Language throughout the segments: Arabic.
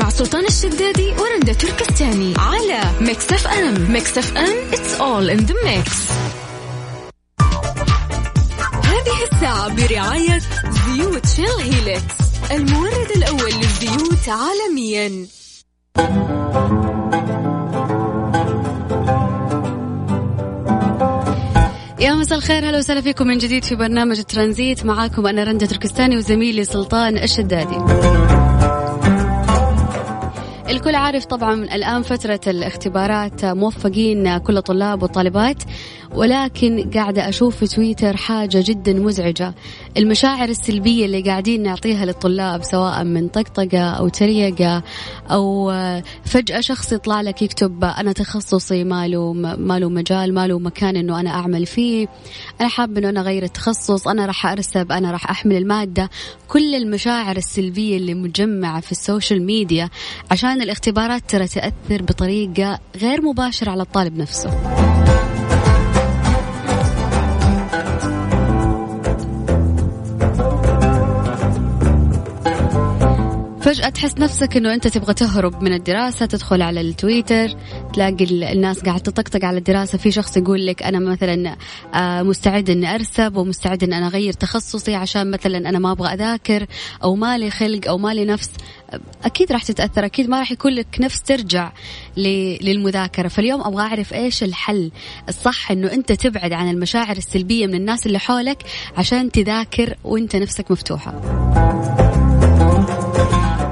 مع سلطان الشدادي ورندا تركستاني على Mix FM Mix FM it's all in the mix. هذه الساعة برعاية زيوت Shell Helix المورد الأول للزيوت عالميا. يا مساء الخير هلا وسهلا فيكم من جديد في برنامج ترانزيت. معاكم أنا رندا تركستاني وزميلي سلطان الشدادي. الكل عارف طبعا الآن فترة الاختبارات موفقين كل الطلاب والطالبات ولكن قاعدة أشوف في تويتر حاجة جدا مزعجة. المشاعر السلبية اللي قاعدين نعطيها للطلاب سواء من طقطقة أو تريقة أو فجأة شخص يطلع لك يكتب أنا تخصصي ماله ماله مجال ماله مكان إنه أنا أعمل فيه. أنا حاب إنه أنا أغير التخصص أنا راح أرسب أنا راح أحمل المادة. كل المشاعر السلبية اللي مجمعة في السوشيال ميديا عشان الإختبارات ترى تأثر بطريقة غير مباشرة على الطالب نفسه. فجأة تحس نفسك إنه أنت تبغى تهرب من الدراسة تدخل على التويتر تلاقي الناس قاعد تطقطق على الدراسة. في شخص يقول لك أنا مثلا آه، مستعد إني أرسب ومستعد إن أنا أغير تخصصي عشان مثلا أنا ما أبغى أذاكر أو مالي خلق أو مالي نفس. أكيد راح تتأثر أكيد ما راح يكون لك نفس ترجع للمذاكرة. فاليوم أبغى أعرف إيش الحل الصح إنه أنت تبعد عن المشاعر السلبية من الناس اللي حولك عشان تذاكر وأنت نفسك مفتوحة.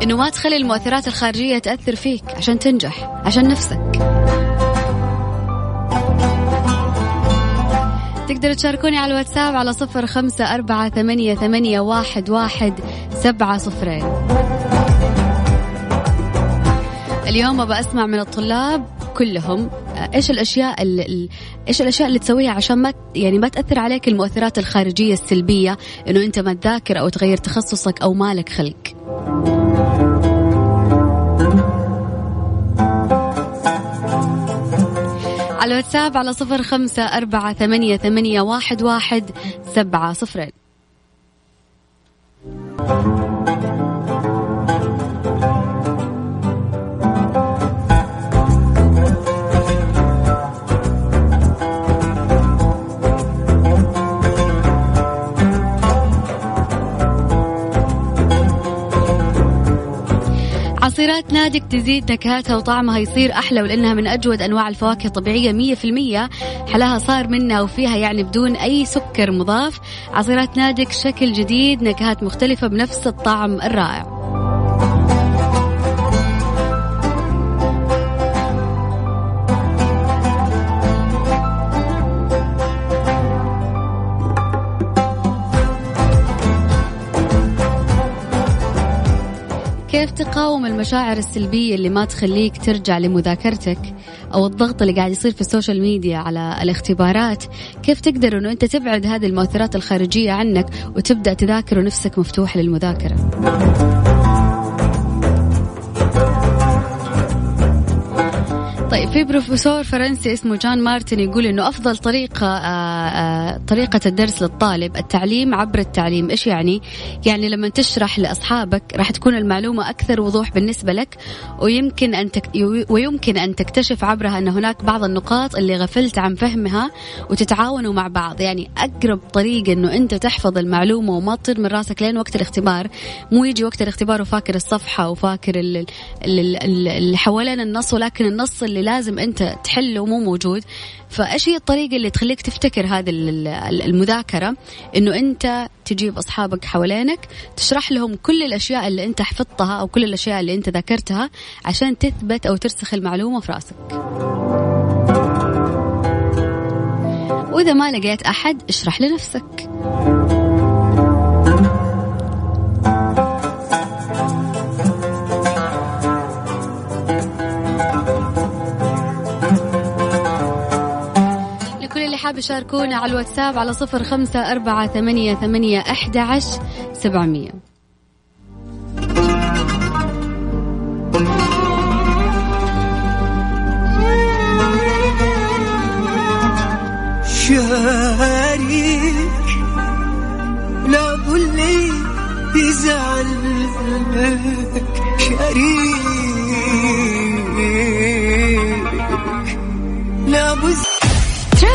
إنه ما تخلي المؤثرات الخارجية تأثر فيك عشان تنجح عشان نفسك. تقدروا تشاركوني على الواتساب على صفر خمسة أربعة ثمانية, ثمانية واحد, واحد سبعة صفرين. اليوم أبى أسمع من الطلاب كلهم إيش الأشياء إيش الأشياء اللي تسويها عشان ما يعني ما تأثر عليك المؤثرات الخارجية السلبية إنه أنت ما تذاكر أو تغير تخصصك أو مالك خلق. على الواتساب على صفر خمسة أربعة ثمانية, ثمانية واحد, واحد سبعة صفرين. عصيرات نادك تزيد نكهاتها وطعمها يصير أحلى ولأنها من أجود أنواع الفواكه في المية. حلاها صار منها وفيها يعني بدون أي سكر مضاف. عصيرات نادك شكل جديد نكهات مختلفة بنفس الطعم الرائع. كيف تقاوم المشاعر السلبية اللي ما تخليك ترجع لمذاكرتك أو الضغط اللي قاعد يصير في السوشيال ميديا على الاختبارات؟ كيف تقدر أنه أنت تبعد هذه المؤثرات الخارجية عنك وتبدأ تذاكر ونفسك مفتوحة للمذاكرة؟ طيب في بروفيسور فرنسي اسمه جان مارتن يقول إنه أفضل طريقة آآ آه، آآ آه، طريقة الدرس للطالب التعليم عبر التعليم إيش يعني؟ يعني لما تشرح لأصحابك راح تكون المعلومة أكثر وضوح بالنسبة لك ويمكن أن تك ويمكن أن تكتشف عبرها أن هناك بعض النقاط اللي غفلت عن فهمها وتتعاونوا مع بعض. يعني أقرب طريقه إنه أنت تحفظ المعلومة وما تطير من راسك لين وقت الاختبار مو يجي وقت الاختبار وفاكر الصفحة وفاكر اللي حوالين النص ولكن النص اللي اللي لازم أنت تحله مو موجود. فايش هي الطريقة اللي تخليك تفتكر هذه المذاكرة؟ إنه أنت تجيب أصحابك حوالينك تشرح لهم كل الأشياء اللي أنت حفظتها أو كل الأشياء اللي أنت ذاكرتها عشان تثبت أو ترسخ المعلومة في راسك. وإذا ما لقيت أحد اشرح لنفسك. حاب يشاركونا على الواتساب على صفر خمسة أربعة ثمانية ثمانية أحد عشر سبعمية. لا اللي يزعل شريك. لا بز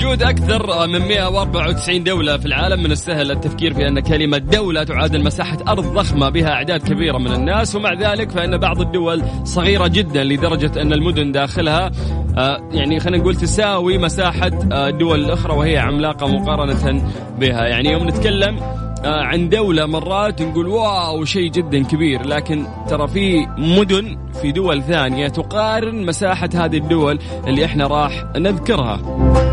وجود أكثر من 194 دولة في العالم. من السهل التفكير في أن كلمة دولة تعادل مساحة أرض ضخمة بها أعداد كبيرة من الناس ومع ذلك فإن بعض الدول صغيرة جدا لدرجة أن المدن داخلها آه، يعني خلينا نقول تساوي مساحة آه، الدول الأخرى وهي عملاقة مقارنة بها. يعني يوم نتكلم آه، عن دولة مرات نقول واو شيء جدا كبير. لكن ترى في مدن في دول ثانية تقارن مساحة هذه الدول اللي إحنا راح نذكرها.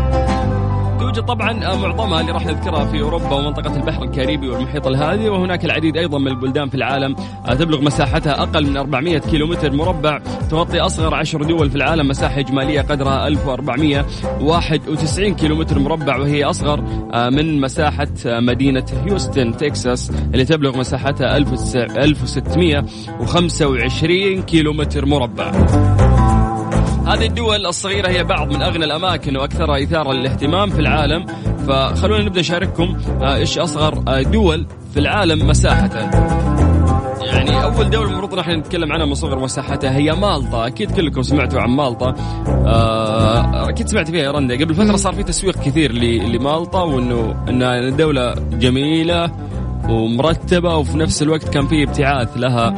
توجد طبعا آه، معظمها اللي راح نذكرها في أوروبا ومنطقة البحر الكاريبي والمحيط الهادي. وهناك العديد أيضا من البلدان في العالم آه، تبلغ مساحتها أقل من 400 كيلومتر مربع. تغطي أصغر عشر دول في العالم مساحة إجمالية قدرها 1491 كيلومتر مربع وهي أصغر آه، من مساحة مدينة هيوستن تكساس اللي تبلغ مساحتها 1625 كيلومتر مربع. هذه الدول الصغيرة هي بعض من أغنى الأماكن وأكثرها إثارة للاهتمام في العالم. فخلونا نبدأ نشارككم آه، إيش أصغر آه، دول في العالم مساحة يعني أول دولة المفروض نحن نتكلم عنها من صغر مساحتها هي مالطا. أكيد كلكم سمعتوا عن مالطا. آه، أكيد سمعت فيها يا رندا قبل فترة صار في تسويق كثير لمالطا وإنه انها دوله جميلة ومرتبة وفي نفس الوقت كان في ابتعاث لها.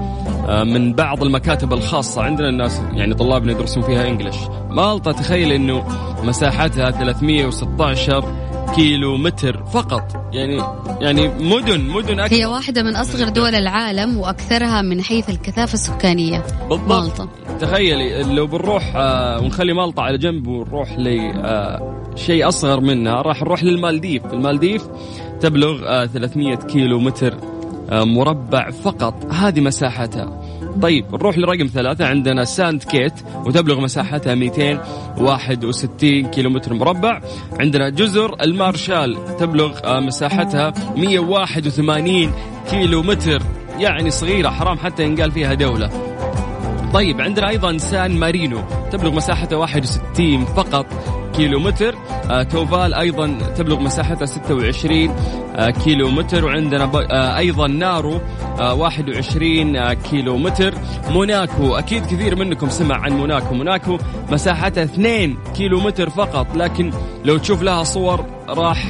من بعض المكاتب الخاصة عندنا الناس يعني طلابنا يدرسون فيها انجلش مالطا تخيل إنه مساحتها 316 كيلو متر فقط. يعني يعني مدن مدن أكثر. هي واحدة من أصغر دول العالم وأكثرها من حيث الكثافة السكانية. بالضبط. مالطا. تخيلي لو بنروح آه ونخلي مالطا على جنب ونروح لشيء آه أصغر منها راح نروح للمالديف. المالديف تبلغ 300 آه، كيلو متر آه، مربع فقط. هذه مساحتها. طيب نروح لرقم ثلاثة. عندنا سانت كيتس وتبلغ مساحتها 261 كيلو متر مربع. عندنا جزر المارشال تبلغ آه، مساحتها 181 كيلو متر يعني صغيرة حرام حتى ينقال فيها دولة. طيب عندنا أيضا سان مارينو تبلغ مساحتها 61 فقط. كيلو متر آه توفال أيضا تبلغ مساحتها 26 آه كيلو متر وعندنا آه أيضا نارو آه 21 آه كيلو متر موناكو أكيد كثير منكم سمع عن موناكو. موناكو مساحتها 2 كيلو متر فقط لكن لو تشوف لها صور راح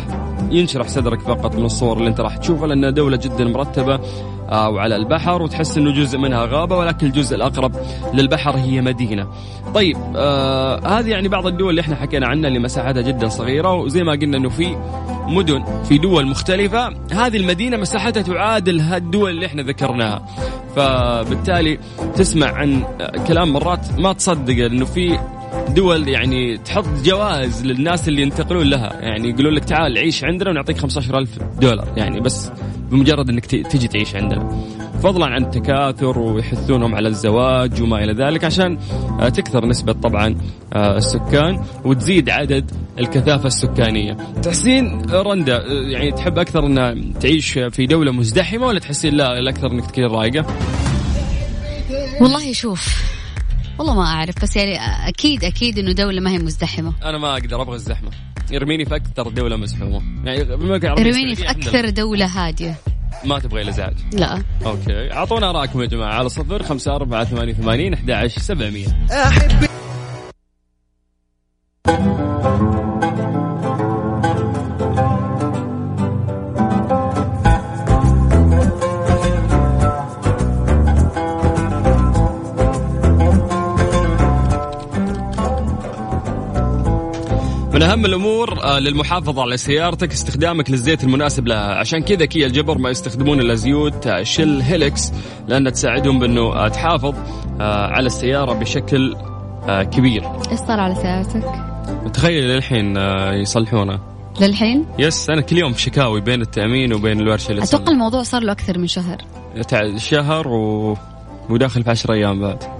ينشرح صدرك فقط من الصور اللي انت راح تشوفها لأنها دولة جدا مرتبة. آه، وعلى البحر وتحس إنه جزء منها غابة ولكن الجزء الأقرب للبحر هي مدينة. طيب آه هذه يعني بعض الدول اللي إحنا حكينا عنها اللي مساحتها جدا صغيرة وزي ما قلنا إنه في مدن في دول مختلفة هذه المدينة مساحتها تعادل هالدول اللي إحنا ذكرناها. فبالتالي تسمع عن كلام مرات ما تصدق إنه في دول يعني تحط جوائز للناس اللي ينتقلون لها. يعني يقولون لك تعال عيش عندنا ونعطيك 15000 دولار. يعني بس بمجرد إنك تجي تعيش عندنا فضلا عن التكاثر ويحثونهم على الزواج وما إلى ذلك عشان آه، تكثر نسبة طبعا آه، السكان وتزيد عدد الكثافة السكانية. تحسين رندا آه، يعني تحب أكثر ان تعيش في دولة مزدحمة ولا تحسين لا الاكثر إنك تكون رايقة؟ والله شوف والله ما أعرف بس يعني أكيد أكيد إنه دولة ما هي مزدحمة. أنا ما أقدر أبغى الزحمة. ارميني في أكثر دولة مزحومه يعني أرميني في أكثر دولة هادية. ما تبغى الازعاج لا. okay. أعطونا رأيكم يا جماعة على صفر خمسة أربعة ثمانية ثمانين أحد عشر سبعمية. من أهم الأمور آه، للمحافظة على سيارتك استخدامك للزيت المناسب لها عشان كذا كيا الجبر ما يستخدمون إلا زيوت آه، شل هيلكس لأنها تساعدهم بأنه آه، تحافظ على السيارة بشكل كبير. إيش صار على سيارتك؟ تخيل للحين يصلحونه. للحين؟ يس أنا كل يوم في شكاوي بين التأمين وبين الورشة اللي أتوقع الموضوع صار له أكثر من شهر. شهر و... وداخل في 10 أيام بعد.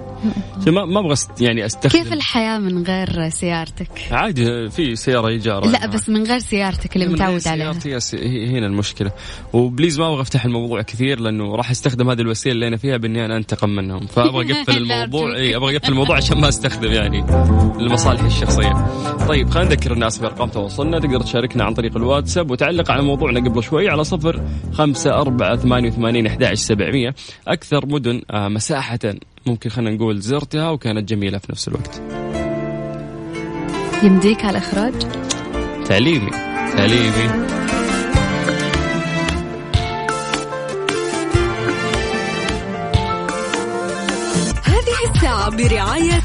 ما ما أبغى يعني أستخدم. كيف الحياة من غير سيارتك؟ عادي في سيارة إيجار لا بس من غير سيارتك اللي متعود عليها. سيارتي هنا المشكلة. وبليز ما أبغى أفتح الموضوع كثير لأنه راح أستخدم هذه الوسيلة اللي أنا فيها بإني أنا أنتقم منهم فأبغى أقفل الموضوع إي أبغى أقفل الموضوع عشان ما أستخدم يعني لمصالحي الشخصية. طيب خلينا نذكر الناس بأرقام تواصلنا. تقدر تشاركنا عن طريق الواتساب وتعلق على موضوعنا قبل شوي على صفر خمسة أربعة ثمانية وثمانين أكثر مدن آه، مساحة ممكن خلينا نقول زرتها وكانت جميلة في نفس الوقت. يمديك على الإخراج؟ تعليمي تعليمي. هذه الساعة برعاية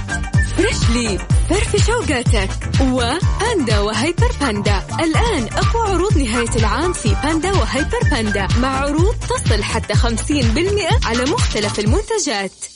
فريشلي فرفش اوقاتك وباندا وهيبر باندا الآن أقوى عروض نهاية العام في باندا وهيبر باندا مع عروض تصل حتى 50% على مختلف المنتجات.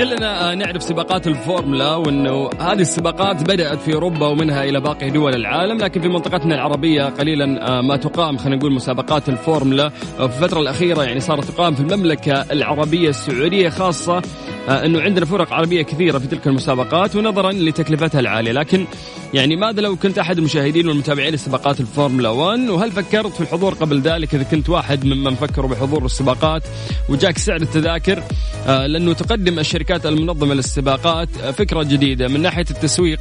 كلنا نعرف سباقات الفورمولا وإنه هذه السباقات بدأت في أوروبا ومنها إلى باقي دول العالم لكن في منطقتنا العربية قليلا آه، ما تقام خلينا نقول مسابقات الفورمولا. في الفترة الأخيرة يعني صارت تقام في المملكة العربية السعودية خاصة آه، إنه عندنا فرق عربية كثيرة في تلك المسابقات ونظرا لتكلفتها العالية. لكن يعني ماذا لو كنت أحد المشاهدين والمتابعين لسباقات الفورمولا 1 وهل فكرت في الحضور قبل ذلك إذا كنت واحد ممن فكروا بحضور السباقات؟ وجاك سعر التذاكر آه، لأنه تقدم الشركات المنظمة للسباقات آه، فكرة جديدة من ناحية التسويق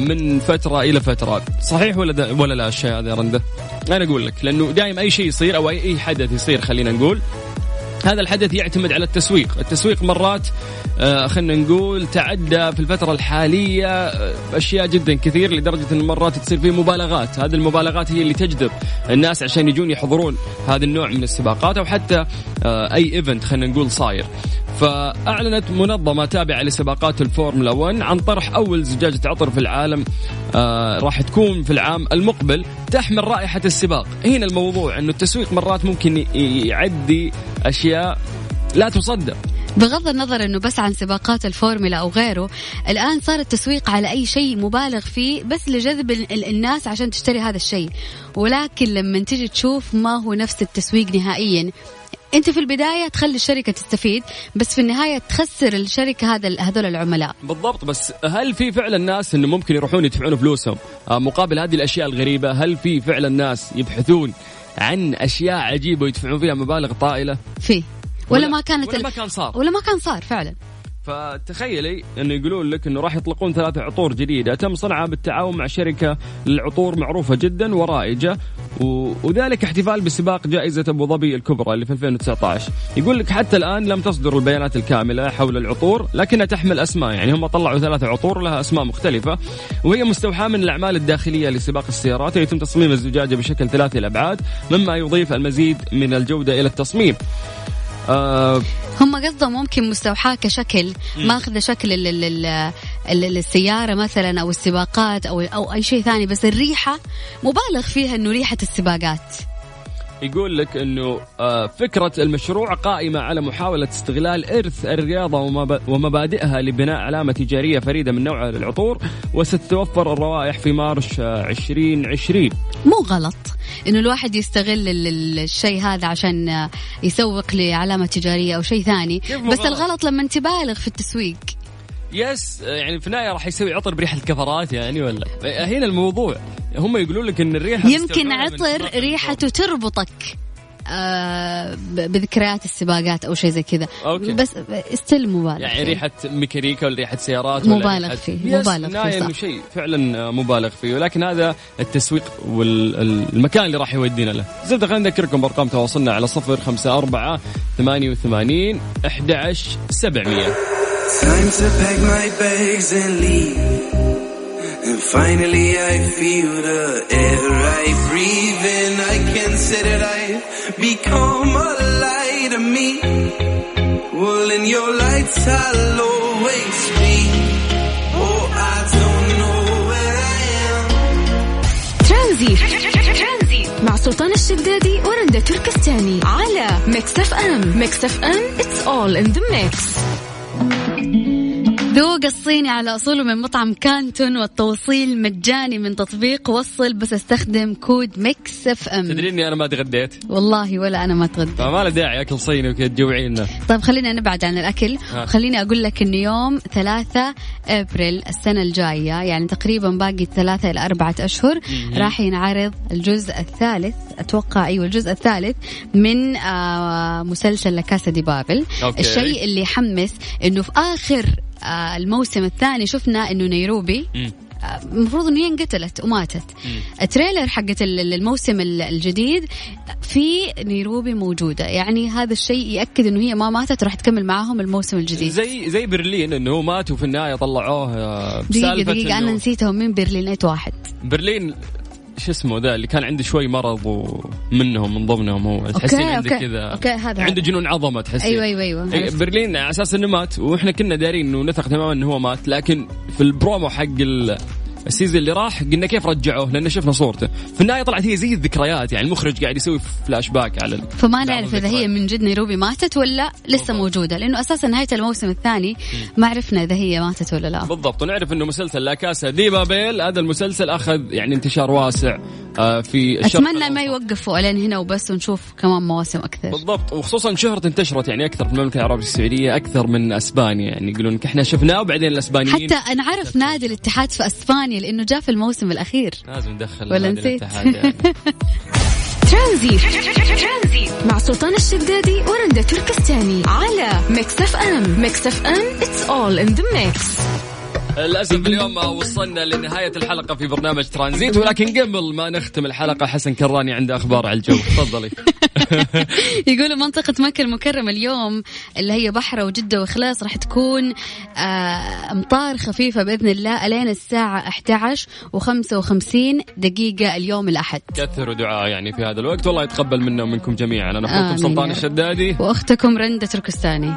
من فترة إلى فترة. صحيح ولا ولا لا الشيء هذا يا رنده؟ أنا أقول لك لأنه دائما أي شيء يصير أو أي حدث يصير خلينا نقول هذا الحدث يعتمد على التسويق. التسويق مرات آه خلينا نقول تعدى في الفترة الحالية آه أشياء جدا كثير لدرجة أن مرات تصير فيه مبالغات. هذه المبالغات هي اللي تجذب الناس عشان يجون يحضرون هذا النوع من السباقات أو حتى آه أي event خلينا نقول صاير. فأعلنت منظمة تابعة لسباقات الفورمولا 1 عن طرح أول زجاجة عطر في العالم راح تكون في العام المقبل تحمل رائحة السباق. هنا الموضوع أنه التسويق مرات ممكن يعدي أشياء لا تصدق. بغض النظر إنه بس عن سباقات الفورمولا أو غيره الآن صار التسويق على أي شيء مبالغ فيه بس لجذب الناس عشان تشتري هذا الشيء. ولكن لما تيجي تشوف ما هو نفس التسويق نهائيا أنت في البداية تخلي الشركة تستفيد بس في النهاية تخسر الشركة هذا هذول العملاء. بالضبط بس هل في فعلا ناس إنه ممكن يروحون يدفعون فلوسهم؟ آه، مقابل هذه الأشياء الغريبة هل في فعلا ناس يبحثون عن أشياء عجيبة ويدفعون فيها مبالغ طائلة. في. ولا, ولا ما كانت ولا ما كان صار. ولا ما كان صار فعلا. فتخيلي انه يقولون لك إنه راح يطلقون ثلاثة عطور جديدة. تم صنعها بالتعاون مع شركة للعطور معروفة جدا ورائجة و... وذلك احتفال بسباق جائزة أبو ظبي الكبرى اللي في 2019 يقول لك حتى الآن لم تصدر البيانات الكاملة حول العطور لكنها تحمل أسماء. يعني هم طلعوا ثلاثة عطور لها أسماء مختلفة وهي مستوحاة من الأعمال الداخلية لسباق السيارات. يتم تصميم الزجاجة بشكل ثلاثي الأبعاد مما يضيف المزيد من الجودة إلى التصميم. آه هم قصدهم ممكن مستوحاة كشكل ماخذة شكل السيارة مثلا أو السباقات أو أو أي شيء ثاني بس الريحة مبالغ فيها إنه ريحة السباقات. يقول لك إنه آه، فكرة المشروع قائمة على محاولة استغلال إرث الرياضة ومبادئها لبناء علامة تجارية فريدة من نوعها للعطور وستتوفر الروائح في مارش 2020 مو غلط إنه الواحد يستغل الشيء هذا عشان يسوق لعلامة تجارية أو شيء ثاني. بس غلط؟ الغلط لما تبالغ في التسويق. يس يعني في النهاية راح يسوي عطر بريحه الكفرات يعني ولا؟ هنا الموضوع. هم يقولون لك إن الريحة يمكن عطر ريحته تربطك آه بذكريات السباقات أو شيء زي كذا. بس استل مبالغ يعني فيه. ريحة ميكانيكا ولا ريحه سيارات مبالغ فيه مبالغ فيه انه شيء فعلا مبالغ فيه. ولكن هذا التسويق والمكان اللي راح يودينا له. زبدة خلينا نذكركم بأرقام تواصلنا على صفر خمسة أربعة ثمانية وثمانين أحد عشر سبعمية. finally I feel the air I breathe in I can say that I've become a light to me Well in your lights I'll always be Oh I don't know where I am Transit سلطان الشدادي ورندا تركستاني على ميكس اف ام ميكس اف ام it's all in the mix ذوق الصيني على أصوله من مطعم كانتون والتوصيل مجاني من تطبيق وصل بس أستخدم كود Mix FM. تدري إني أنا ما تغديت؟ والله ولا أنا ما تغدى فما له داعي أكل صيني وكذا تجوعينا طيب خلينا نبعد عن الأكل. ها. خليني أقول لك إنه يوم ثلاثة أبريل السنة الجاية يعني تقريبا باقي ثلاثة إلى أربعة أشهر راح ينعرض الجزء الثالث أتوقع أيوة الجزء الثالث من آه مسلسل La Casa de Papel. okay. الشيء اللي يحمس إنه في آه الموسم الثاني شفنا إنه نيروبي. آه، المفروض إنه هي انقتلت وماتت. ال trailer حقت ال- الموسم ال- الجديد في نيروبي موجودة. يعني هذا الشيء يأكد إنه هي ما ماتت راح تكمل معاهم الموسم الجديد. زي زي برلين إنه هو مات وفي النهاية طلعوه آه، دقيقة دقيقة أنا نسيتهم. من برلين؟ لقيت واحد. برلين شو اسمه ذا اللي كان عنده شوي مرض ومنهم من ضمنهم هو تحسين عنده كذا عنده. جنون عظمة تحسين أيوه أيوه أيوه إيه، عرفت. برلين على أساس إنه مات وإحنا كنا دارين إنه نثق تماما إنه هو مات لكن في البرومو حق ال season اللي راح قلنا كيف رجعوه لأن شفنا صورته في النهاية طلعت هي زي الذكريات يعني المخرج قاعد يسوي فلاش باك على فما نعرف إذا هي. من جد نيروبي ماتت ولا لسه بالضبط. موجودة لأنه أساسا نهاية الموسم الثاني ما عرفنا إذا هي ماتت ولا لا بالضبط ونعرف إنه مسلسل La Casa de Papel هذا المسلسل أخذ يعني انتشار واسع آه، في الشرق أتمنى ما. يوقفوا الين هنا وبس ونشوف كمان مواسم أكثر بالضبط وخصوصا شهرة انتشرت يعني أكثر في المملكة العربية السعودية أكثر من أسبانيا يعني يقولون إحنا شفناه وبعدين الأسبانيين حتى نعرف نادي الاتحاد في أسبانيا لأنه جاء في الموسم الأخير. لازم ندخل ولا نسيت؟ يعني. ترانزيت. مع سلطان الشدادي ورندا تركستاني على Mix FM. Mix FM it's all in the mix. للأسف اليوم وصلنا لنهاية الحلقة في برنامج ترانزيت ولكن قبل ما نختم الحلقة حسن كراني عنده أخبار على الجو. تفضلي. يقولوا منطقة مكة المكرمة اليوم اللي هي بحرة وجدة وإخلاص راح تكون آه، أمطار خفيفة بإذن الله ألين الساعة 11 و55 دقيقة اليوم الأحد. كثروا دعاء يعني في هذا الوقت. والله يتقبل منا ومنكم جميعا. أنا آمين اخوكم سلطان. الشدادي. وأختكم رندة تركستاني.